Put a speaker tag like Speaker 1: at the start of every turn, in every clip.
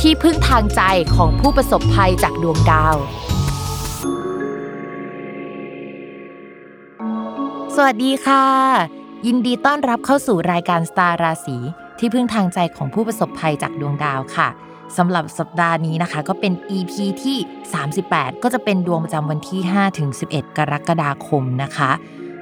Speaker 1: ที่พึ่งทางใจของผู้ประสบภัยจากดวงดาว สวัสดีค่ะ ยินดีต้อนรับเข้าสู่รายการสตาร์ราศีที่พึ่งทางใจของผู้ประสบภัยจากดวงดาวค่ะสำหรับสัปดาห์นี้นะคะ ก็เป็น EP ที่ 38 ก็จะเป็นดวงประจำวันที่ 5 ถึง 11 กรกฎาคมนะคะ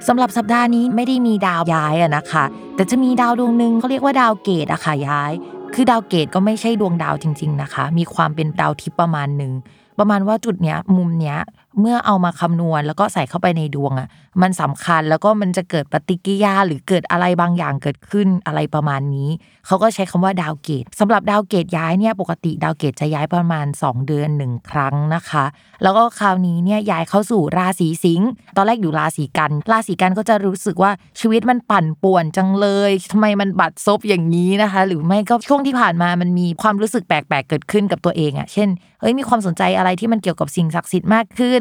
Speaker 1: สำหรับสัปดาห์นี้ไม่ได้มีดาวย้ายอะนะคะ แต่จะมีดาวดวงหนึ่งเขาเรียกว่าดาวเกตุอะค่ะย้าย คือดาวเกตุก็ไม่ใช่ดวงดาวจริง ๆนะคะ มีความเป็นดาวทิพย์ประมาณหนึ่งประมาณว่าจุดเนี้ยมุมเนี้ยเมื่อเอามาคำนวณแล้วก็ใส่เข้าไปในดวงอะ มันสำคัญแล้วก็มันจะเกิดปฏิกิริยาหรือเกิดอะไรบางอย่างเกิดขึ้นอะไรประมาณนี้ เขาก็ใช้คำว่าดาวเกตุสำหรับดาวเกตุย้ายเนี่ยปกติดาวเกตุจะย้ายประมาณ 2 เดือนหนึ่งครั้งนะคะ แล้วก็คราวนี้เนี่ยย้ายเข้าสู่ราศีสิงห์ตอนแรกอยู่ราศีกัน ราศีกันก็จะรู้สึกว่าชีวิตมันปั่นป่วนจังเลยทำไมมันบัดซบอย่างนี้นะคะ หรือไม่ก็ช่วงที่ผ่านมามันมีความรู้สึกแปลกๆเกิดขึ้นกับตัวเองอะเช่นเฮ้ยมีความสนใจอะไรที่มันเกี่ยวกับสิ่งศักดิ์สิทธิ์มากขึ้น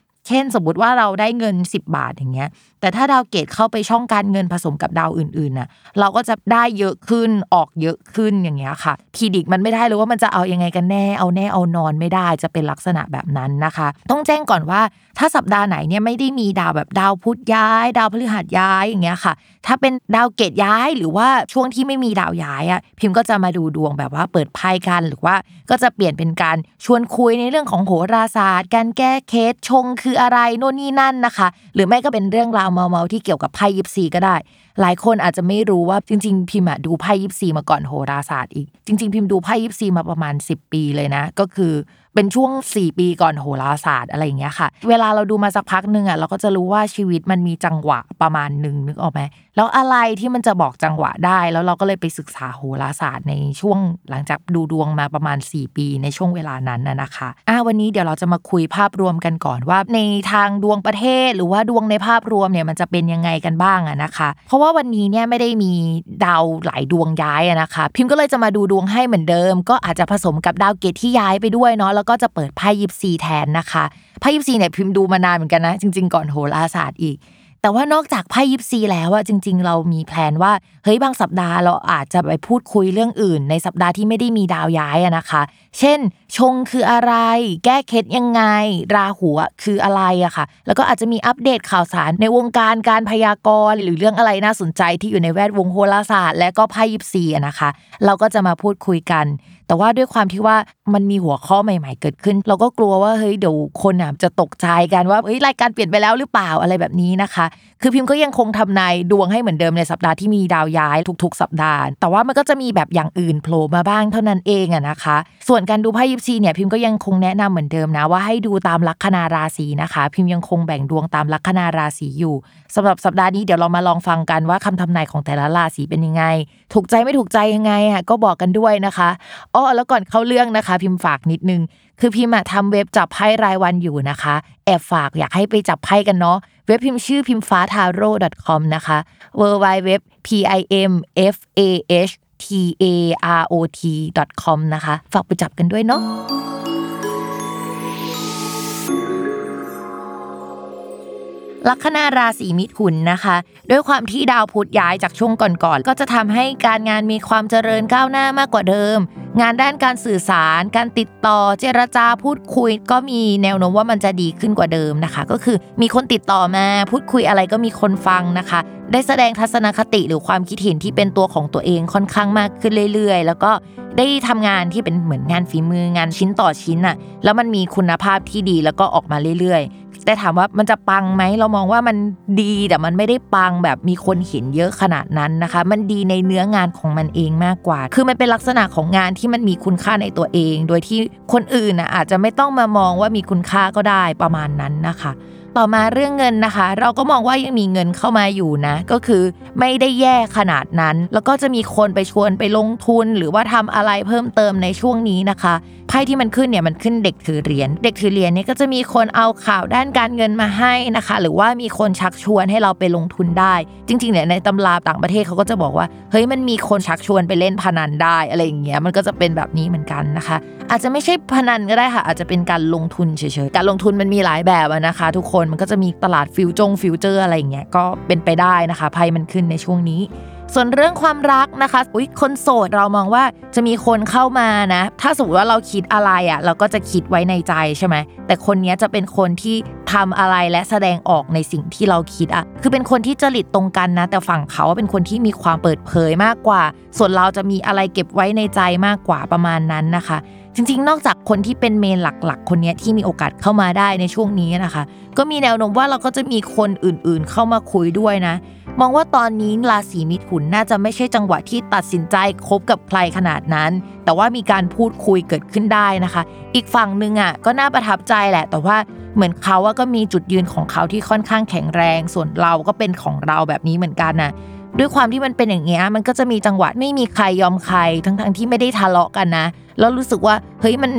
Speaker 1: เช่นสมมติว่าเราได้เงิน 10 บาทอย่างเงี้ย แต่ถ้าดาวเกตุเข้าไปช่องการเงินผสมกับดาวอื่นๆน่ะ เราก็จะได้เยอะขึ้นออกเยอะขึ้นอย่างเงี้ยค่ะ predict มันไม่ได้เลยว่ามันจะเอายังไงกันแน่เอาแน่เอานอนไม่ได้จะเป็นลักษณะแบบนั้นนะคะ ต้องแจ้งก่อนว่าถ้าสัปดาห์ไหนเนี่ยไม่ได้มีดาวแบบดาวพุธย้าย ดาวพฤหัสย้ายอย่างเงี้ยค่ะ ถ้าเป็นดาวเกตย้ายหรือว่าช่วงที่ไม่มีดาวย้ายอะพิมพ์ก็จะมาดูดวงแบบว่าเปิดไพ่กันหรือว่าก็จะเปลี่ยนเป็นการชวนคุยในเรื่องของโหราศาสตร์ การแก้เคสชงคืออะไรโน่นนี่นั่นนะคะ หรือไม่ก็เป็นเรื่องราวเมาๆที่เกี่ยวกับไพ่ยิปซีก็ได้ หลายคนอาจจะไม่รู้ว่าจริง ๆ พิมพ์ดูไพ่ยิปซีมาก่อนโหราศาสตร์อีก จริง ๆ พิมพ์ดูไพ่ยิปซีมาประมาณ 10 ปีเลยนะ ก็คือ เป็นช่วง 4 ปีก่อนโหราศาสตร์อะไรอย่างเงี้ยค่ะ เวลาเราดูมาสักพักหนึ่งอะเราก็จะรู้ว่าชีวิตมันมีจังหวะประมาณหนึ่งนึกออกไหมแล้วอะไรที่มันจะบอกจังหวะได้ แล้วเราก็เลยไปศึกษาโหราศาสตร์ในช่วงหลังจากดูดวงมาประมาณ 4 ปีในช่วงเวลานั้นน่ะนะคะอะวันนี้เดี๋ยวเราจะมาคุยภาพรวมกันก่อนว่า ในทางดวงประเทศ หรือว่าดวงในภาพรวมเนี่ยมันจะเป็นยังไงกันบ้างอะนะคะ เพราะว่าวันนี้เนี่ยไม่ได้มีดาวหลายดวงย้ายอะนะคะ พิมพ์ก็เลยจะมาดูดวงให้เหมือนเดิม ก็อาจจะผสมกับดาวเกตที่ย้ายไปด้วยเนาะแล้วก็จะเปิดไพ่ยิปซีแทนนะคะไพ่ยิปซีเนี่ยพิมพ์ดูมานานเหมือนกันนะ จริง ๆ ก่อนโหราศาสตร์อีก แต่ว่านอกจากไพ่ยิปซีแล้วอะจริง ๆ เรามีแพลนว่าเฮ้ยบางสัปดาห์เราอาจจะไปพูดคุยเรื่องอื่น ในสัปดาห์ที่ไม่ได้มีดาวย้ายอะนะคะ เช่น ชงคืออะไร แก้เคล็ดยังไง ราหูคืออะไรอะค่ะ แล้วก็อาจจะมีอัปเดตข่าวสารในวงการการพยากรณ์หรือเรื่องอะไรน่าสนใจที่อยู่ในแวดวงโหราศาสตร์ และก็ไพ่ยิปซีอะนะคะ เราก็จะมาพูดคุยกัน แต่ว่าด้วยความที่ว่ามันมีหัวข้อใหม่ๆ เกิดขึ้น เราก็กลัวว่าเฮ้ยเดี๋ยวคนอะจะตกใจกันว่าเฮ้ยรายการเปลี่ยนไปแล้วหรือเปล่าอะไรแบบนี้นะคะ คือพิมพ์ก็ยังคงทำนายดวงให้เหมือนเดิมในสัปดาห์ที่มีดาวย้ายทุกๆ สัปดาห์ แต่ว่ามันก็จะมีแบบอย่างอื่นโผล่มาบ้างเท่านั้นเองอะนะคะ ส่วนการดูไพ่ยิปซีเนี่ยพิมพ์ก็ยังคงแนะนำเหมือนเดิมนะว่าให้ดูตามลัคนาราศีนะคะ พิมพ์ยังคงแบ่งดวงตามลัคนาราศีอยู่สำหรับสัปดาห์นี้เดี๋ยวเรามาลองฟังกันว่าคำทำนายของแต่ละราศีเป็นยังไง ถูกใจไม่ถูกใจยังไงอะก็บอกกันด้วยนะคะออแล้วก่อนเข้าเรื่องนะคะ พิมพ์ฝากนิดนึง คือพิมพ์อะทำเว็บจับไพ่รายวันอยู่นะคะ แอบฝากอยากให้ไปจับไพ่กันเนาะเว็บพิมพ์ชื่อพิมฟ้าทาโร่ .com นะคะ w w w p i m f a h t a r o t com นะคะ ฝากไปจับกันด้วยเนาะ ลัคนาราศีมิถุนนะคะ ด้วยความที่ดาวพุธย้ายจากช่วงก่อนๆก็จะทำให้การงานมีความเจริญก้าวหน้ามากกว่าเดิม งานด้านการสื่อสาร การติดต่อเจรจาพูดคุย ก็มีแนวโน้มว่ามันจะดีขึ้นกว่าเดิมนะคะ ก็คือมีคนติดต่อมาพูดคุยอะไรก็มีคนฟังนะคะ ได้แสดงทัศนคติหรือความคิดเห็นที่เป็นตัวของตัวเองค่อนข้างมากขึ้นเรื่อย ๆ แล้วก็ได้ทำงานที่เป็นเหมือนงานฝีมืองานชิ้นต่อชิ้นอะแล้วมันมีคุณภาพที่ดีแล้วก็ออกมาเรื่อยๆ แต่ถามว่ามันจะปังไหมเรามองว่ามันดีแต่มันไม่ได้ปังแบบมีคนเห็นเยอะขนาดนั้นนะคะ มันดีในเนื้องานของมันเองมากกว่า คือมันเป็นลักษณะของงานที่มันมีคุณค่าในตัวเอง โดยที่คนอื่นอะอาจจะไม่ต้องมามองว่ามีคุณค่าก็ได้ประมาณนั้นนะคะต่อมาเรื่องเงินนะคะ เราก็มองว่ายังมีเงินเข้ามาอยู่นะ ก็คือไม่ได้แย่ขนาดนั้น แล้วก็จะมีคนไปชวนไปลงทุน หรือว่าทำอะไรเพิ่มเติมในช่วงนี้นะคะ ไพ่ที่มันขึ้นเนี่ยมันขึ้นเด็กถือเหรียญเด็กถือเหรียญเนี่ยก็จะมีคนเอาข่าวด้านการเงินมาให้นะคะ หรือว่ามีคนชักชวนให้เราไปลงทุนได้ จริงๆเนี่ยในตำราต่างประเทศเขาก็จะบอกว่าเฮ้ยมันมีคนชักชวนไปเล่นพนันได้อะไรอย่างเงี้ยมันก็จะเป็นแบบนี้เหมือนกันนะคะ อาจจะไม่ใช่พนันก็ได้ค่ะ อาจจะเป็นการลงทุนเฉยๆการลงทุนมันมีหลายแบบนะคะ ทุกคนมันก็จะมีตลาดฟิวจงฟิวเจอร์อะไรอย่างเงี้ยก็เป็นไปได้นะคะไพ่มันขึ้นในช่วงนี้ ส่วนเรื่องความรักนะคะอุ้ยคนโสดเรามองว่าจะมีคนเข้ามานะ ถ้าสมมติว่าเราคิดอะไรอะ่ะ เราก็จะคิดไว้ในใจใช่ไหมแต่คนนี้จะเป็นคนที่ทำอะไรและแสดงออกในสิ่งที่เราคิดอะ่ะ คือเป็นคนที่จริตตรงกันนะ แต่ฝั่งเขาเป็นคนที่มีความเปิดเผยมากกว่า ส่วนเราจะมีอะไรเก็บไว้ในใจมากกว่าประมาณนั้นนะคะจริงๆ นอกจากคนที่เป็นเมนหลักๆ คนนี้ที่มีโอกาสเข้ามาได้ในช่วงนี้นะคะ ก็มีแนวโน้มว่าเราก็จะมีคนอื่นๆ เข้ามาคุยด้วยนะ มองว่าตอนนี้ราศีมิถุนน่าจะไม่ใช่จังหวะที่ตัดสินใจคบกับใครขนาดนั้น แต่ว่ามีการพูดคุยเกิดขึ้นได้นะคะ อีกฝั่งหนึ่งอะก็น่าประทับใจแหละ แต่ว่าเหมือนเขาก็มีจุดยืนของเขาที่ค่อนข้างแข็งแรง ส่วนเราก็เป็นของเราแบบนี้เหมือนกันนะด้วยความที่มันเป็นอย่างเงี้ยมันก็จะมีจังหวะไม่มีใครยอมใครทั้งๆที่ไม่ได้ทะเลาะกันนะ แล้วรู้สึกว่าเฮ้ยมัน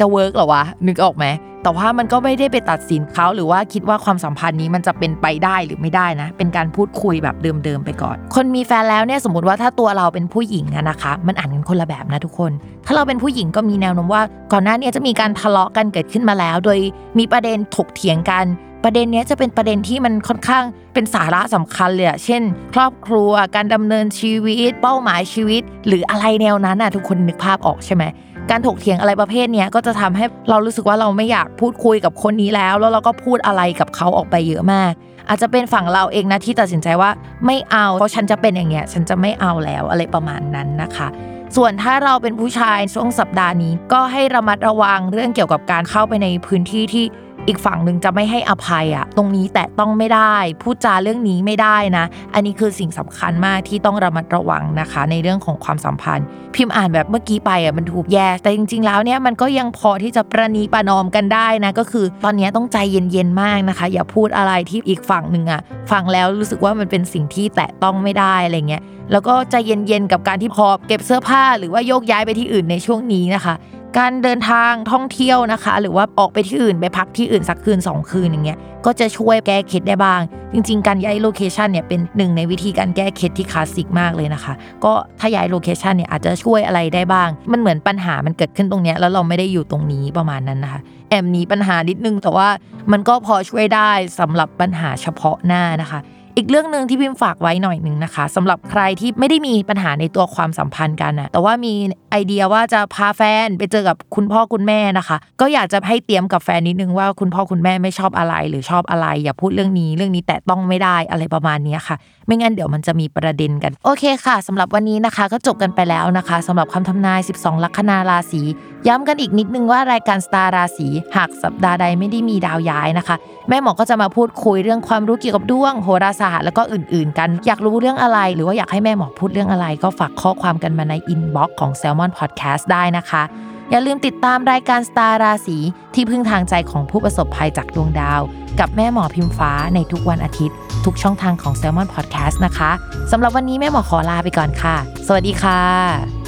Speaker 1: จะเวิร์กหรอวะนึกออกไหมแต่ว่ามันก็ไม่ได้ไปตัดสินเขาหรือว่าคิดว่าความสัมพันธ์นี้มันจะเป็นไปได้หรือไม่ได้นะ เป็นการพูดคุยแบบเดิมๆไปก่อน คนมีแฟนแล้วเนี่ยสมมติว่าถ้าตัวเราเป็นผู้หญิงนะคะ มันอ่านกันคนละแบบนะทุกคน ถ้าเราเป็นผู้หญิงก็มีแนวโน้มว่า ก่อนหน้านี้จะมีการทะเลาะกันเกิดขึ้นมาแล้ว โดยมีประเด็นถกเถียงกัน ประเด็นนี้จะเป็นประเด็นที่มันค่อนข้างเป็นสาระสำคัญเลยอะเช่น ครอบครัวการดำเนินชีวิต เป้าหมายชีวิต หรืออะไรแนวนั้นนะทุกคนนึกภาพออกใช่ไหมการถกเถียงอะไรประเภทนี้ก็จะทำให้เรารู้สึกว่าเราไม่อยากพูดคุยกับคนนี้แล้ว แล้วเราก็พูดอะไรกับเขาออกไปเยอะมาก อาจจะเป็นฝั่งเราเองนะที่ตัดสินใจว่าไม่เอาเพราะฉันจะเป็นอย่างเงี้ยฉันจะไม่เอาแล้วอะไรประมาณนั้นนะคะส่วนถ้าเราเป็นผู้ชายช่วงสัปดาห์นี้ก็ให้ระมัดระวังเรื่องเกี่ยวกับการเข้าไปในพื้นที่ที่ อีกฝั่งหนึ่งจะไม่ให้อภัยอะตรงนี้แตะต้องไม่ได้ พูดจาเรื่องนี้ไม่ได้นะ อันนี้คือสิ่งสำคัญมากที่ต้องระมัดระวังนะคะ ในเรื่องของความสัมพันธ์ พิมพ์อ่านแบบเมื่อกี้ไปอะมันถูกแย่ แต่จริง ๆ แล้วเนี่ยมันก็ยังพอที่จะประนีประนอมกันได้นะ ก็คือตอนนี้ต้องใจเย็นๆมากนะคะ อย่าพูดอะไรที่อีกฝั่งหนึ่งอะฟังแล้วรู้สึกว่ามันเป็นสิ่งที่แตะต้องไม่ได้อะไรเงี้ยแล้วก็ใจเย็นๆกับการที่พอเก็บเสื้อผ้าหรือว่าโยกย้ายไปที่อื่นในช่วงนี้นะคะ การเดินทางท่องเที่ยวนะคะ หรือว่าออกไปที่อื่นไปพักที่อื่นสักคืน 2 คืนอย่างเงี้ยก็จะช่วยแก้เคล็ดได้บ้าง จริง ๆ การย้าย location เนี่ยเป็นหนึ่งในวิธีการแก้เคล็ดที่คลาสสิกมากเลยนะคะ ก็ถ้าย้าย location เนี่ยอาจจะช่วยอะไรได้บ้าง มันเหมือนปัญหามันเกิดขึ้นตรงเนี้ยแล้วเราไม่ได้อยู่ตรงนี้ประมาณนั้นนะคะ แอบหนีปัญหานิดนึงแต่ว่ามันก็พอช่วยได้สำหรับปัญหาเฉพาะหน้านะคะ อีกเรื่องหนึ่งที่พิมฝากไว้หน่อยหนึ่งนะคะสำหรับใครที่ไม่ได้มีปัญหาในตัวความสัมพันธ์กันนะแต่ว่ามีไอเดียว่าจะพาแฟนไปเจอกับคุณพ่อคุณแม่นะคะ ก็อยากจะให้เตรียมกับแฟนนิดนึงว่าคุณพ่อคุณแม่ไม่ชอบอะไรหรือชอบอะไร อย่าพูดเรื่องนี้เรื่องนี้แต่ต้องไม่ได้อะไรประมาณนี้ค่ะ ไม่งั้นเดี๋ยวมันจะมีประเด็นกัน โอเคค่ะสำหรับวันนี้นะคะก็จบกันไปแล้วนะคะสำหรับคำทำนาย 12 ลัคนาราศีย้ำกันอีกนิดนึงว่ารายการสตาร์ราศีหากสัปดาห์ใดไม่ได้มีดาวย้ายนะคะแม่หมอก็จะมาพูดคุยเรื่องความรู้เกี่ยวกับดวงโหราศาสตร์แล้วก็อื่นๆ กัน อยากรู้เรื่องอะไร หรือว่าอยากให้แม่หมอพูดเรื่องอะไร ก็ฝากข้อความกันมาใน inbox ของ Salmon Podcast ได้นะคะ อย่าลืมติดตามรายการสตาร์ราศีที่พึ่งทางใจของผู้ประสบภัยจากดวงดาว กับแม่หมอพิมฟ้าในทุกวันอาทิตย์ ทุกช่องทางของ Salmon Podcast นะคะสำหรับวันนี้แม่หมอขอลาไปก่อนค่ะ สวัสดีค่ะ